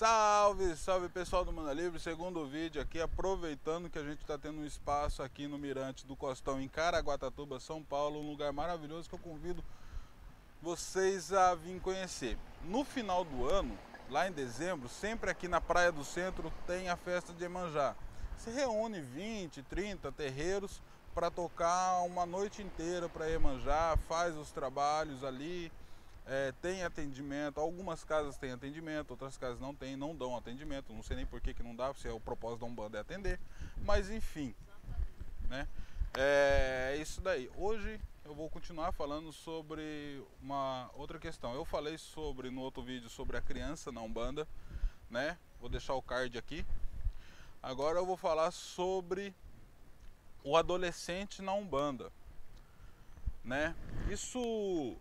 Salve, salve pessoal do Manda Livre, segundo vídeo aqui, aproveitando que a gente está tendo um espaço aqui no Mirante do Costão, em Caraguatatuba, São Paulo, um lugar maravilhoso que eu convido vocês a vir conhecer. No final do ano, lá em dezembro, sempre aqui na Praia do Centro tem a festa de Emanjá. Se reúne 20, 30 terreiros para tocar uma noite inteira para Emanjá, faz os trabalhos ali, é, tem atendimento, algumas casas têm atendimento, outras casas não têm, não dão atendimento, não sei nem por que, que não dá, se é o propósito da Umbanda é atender, mas enfim, né? É isso daí. Hoje eu vou continuar falando sobre uma outra questão. Eu falei sobre no outro vídeo sobre a criança na Umbanda, né? Vou deixar o card aqui. Agora eu vou falar sobre o adolescente na Umbanda, né? Isso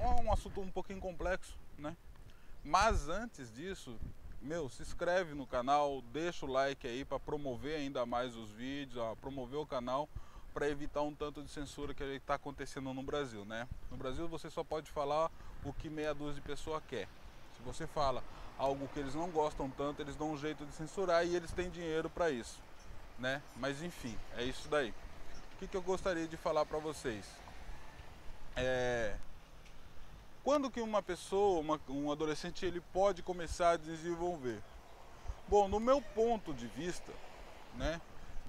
é um assunto um pouquinho complexo, né? Mas antes disso, meu, se inscreve no canal, deixa o like aí para promover ainda mais os vídeos, ó, promover o canal para evitar um tanto de censura que está acontecendo no Brasil, né? No Brasil você só pode falar o que meia dúzia de pessoa quer. Se você fala algo que eles não gostam tanto, eles dão um jeito de censurar e eles têm dinheiro para isso, né? Mas enfim, é isso daí. O que, que eu gostaria de falar para vocês? É, quando que uma pessoa, uma, um adolescente, ele pode começar a desenvolver? Bom, no meu ponto de vista, né,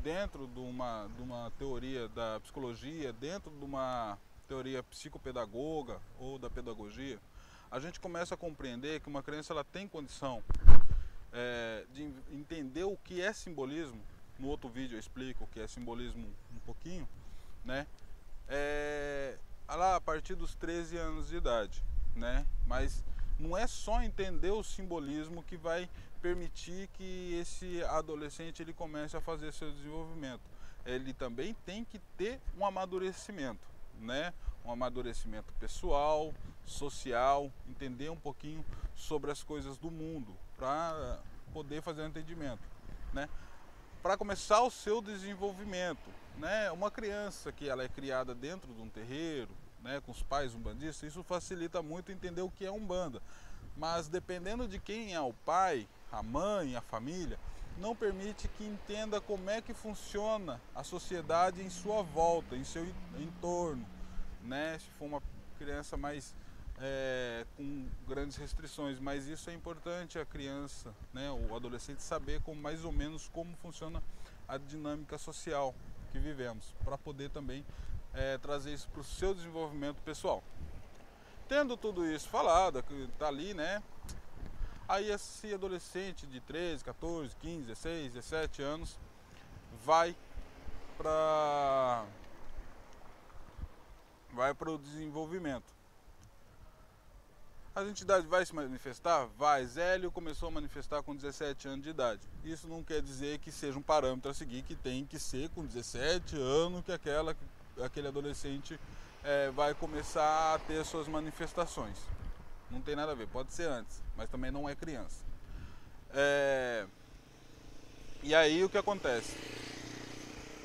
dentro de uma, de uma teoria da psicologia, dentro de uma teoria psicopedagoga ou da pedagogia, a gente começa a compreender que uma criança ela tem condição é, de entender o que é simbolismo. No outro vídeo eu explico o que é simbolismo um pouquinho, né? É, lá a partir dos 13 anos de idade, né? Mas não é só entender o simbolismo que vai permitir que esse adolescente ele comece a fazer seu desenvolvimento. Ele também tem que ter um amadurecimento, né? Um amadurecimento pessoal, social, entender um pouquinho sobre as coisas do mundo para poder fazer um entendimento, né? Para começar o seu desenvolvimento, né? Uma criança que ela é criada dentro de um terreiro, né, com os pais umbandistas, isso facilita muito entender o que é umbanda. Mas dependendo de quem é o pai, a mãe, a família, não permite que entenda como é que funciona a sociedade em sua volta, em seu entorno, né? Se for uma criança mais é, com grandes restrições, mas isso é importante a criança, né, o adolescente saber como mais ou menos como funciona a dinâmica social que vivemos, para poder também é, trazer isso para o seu desenvolvimento pessoal. Tendo tudo isso falado, que está ali, né? Aí esse adolescente de 13, 14, 15, 16, 17 anos vai para vai para o desenvolvimento. As entidades vai se manifestar? Vai. Zélio começou a manifestar com 17 anos de idade. Isso não quer dizer que seja um parâmetro a seguir que tem que ser com 17 anos que aquela, aquele adolescente é, vai começar a ter suas manifestações. Não tem nada a ver, pode ser antes, mas também não é criança. É... E aí o que acontece?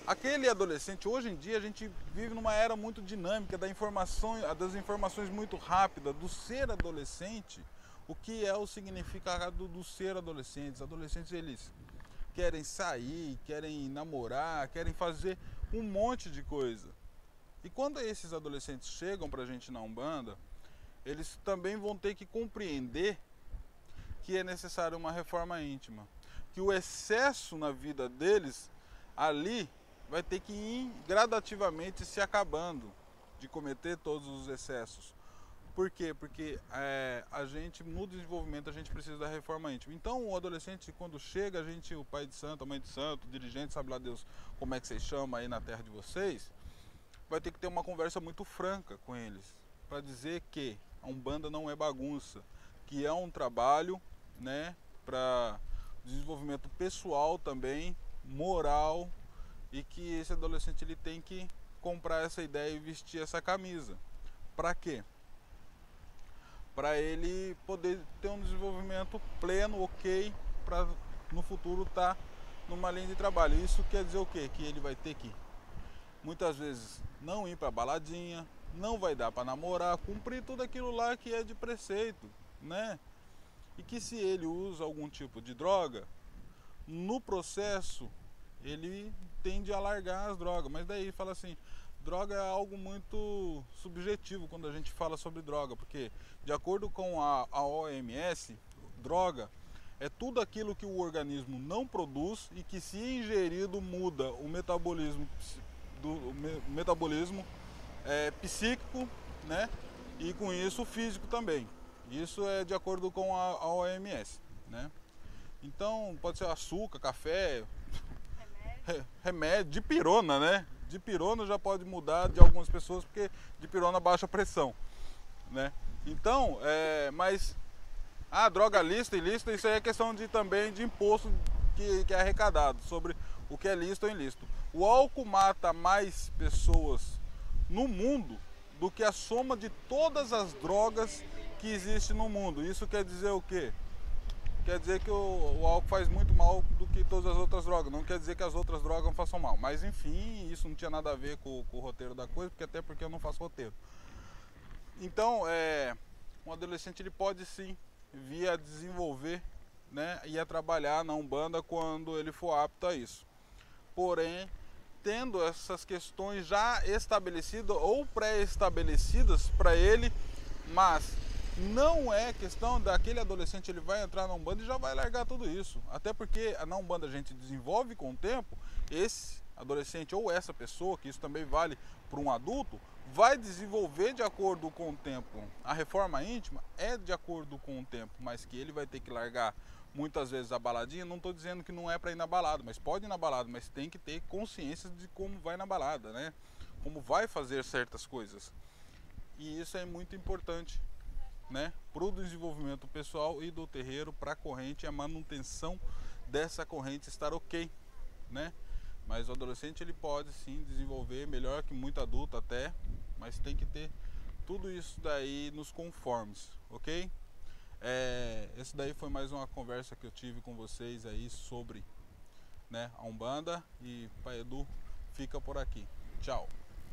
Aquele adolescente, hoje em dia a gente vive numa era muito dinâmica da informação, das informações muito rápidas, do ser adolescente, o que é o significado do ser adolescente. Os adolescentes eles querem sair, querem namorar, querem fazer um monte de coisa. E quando esses adolescentes chegam para a gente na Umbanda, eles também vão ter que compreender que é necessário uma reforma íntima. Que o excesso na vida deles ali vai ter que ir gradativamente se acabando de cometer todos os excessos. Por quê? Porque é, a gente, no desenvolvimento, a gente precisa da reforma íntima. Então, o adolescente, quando chega, a gente, o pai de santo, a mãe de santo, o dirigente, sabe lá Deus como é que vocês chamam aí na terra de vocês, vai ter que ter uma conversa muito franca com eles, para dizer que a Umbanda não é bagunça, que é um trabalho, né, para desenvolvimento pessoal também, moral, e que esse adolescente ele tem que comprar essa ideia e vestir essa camisa. Para quê? Para ele poder ter um desenvolvimento pleno, ok, para no futuro estar tá numa linha de trabalho. Isso quer dizer o quê? Que ele vai ter que muitas vezes não ir para baladinha, não vai dar para namorar, cumprir tudo aquilo lá que é de preceito, né? e que se ele usa algum tipo de droga, no processo ele tende a largar as drogas. Mas daí fala assim, droga é algo muito subjetivo quando a gente fala sobre droga, porque de acordo com a, a OMS, droga é tudo aquilo que o organismo não produz e que se ingerido muda o metabolismo do metabolismo é, psíquico, né? E com isso físico também. Isso é de acordo com a, a OMS, né? Então pode ser açúcar, café, remédio. remédio, de pirona, né? De pirona já pode mudar de algumas pessoas porque de pirona baixa pressão, né? Então, é, mas a ah, droga lista e lista, isso aí é questão de também de imposto que, que é arrecadado sobre o que é lícito ou ilícito. O álcool mata mais pessoas no mundo do que a soma de todas as drogas que existem no mundo. Isso quer dizer o quê? Quer dizer que o, o, álcool faz muito mal do que todas as outras drogas. Não quer dizer que as outras drogas não façam mal. Mas enfim, isso não tinha nada a ver com, com o roteiro da coisa, porque até porque eu não faço roteiro. Então, é, um adolescente ele pode sim vir a desenvolver né, e a trabalhar na Umbanda quando ele for apto a isso. Porém, tendo essas questões já estabelecidas ou pré-estabelecidas para ele, mas não é questão daquele adolescente ele vai entrar na Umbanda e já vai largar tudo isso. Até porque na Umbanda a gente desenvolve com o tempo, esse adolescente ou essa pessoa, que isso também vale para um adulto, vai desenvolver de acordo com o tempo. A reforma íntima é de acordo com o tempo, mas que ele vai ter que largar muitas vezes a baladinha, não estou dizendo que não é para ir na balada, mas pode ir na balada, mas tem que ter consciência de como vai na balada, né? Como vai fazer certas coisas. E isso é muito importante, né? Para o desenvolvimento pessoal e do terreiro, para a corrente a manutenção dessa corrente estar ok, né? Mas o adolescente ele pode sim desenvolver melhor que muito adulto até, mas tem que ter tudo isso daí nos conformes, ok? É, esse daí foi mais uma conversa que eu tive com vocês aí sobre né, a Umbanda e Pai Edu fica por aqui. Tchau.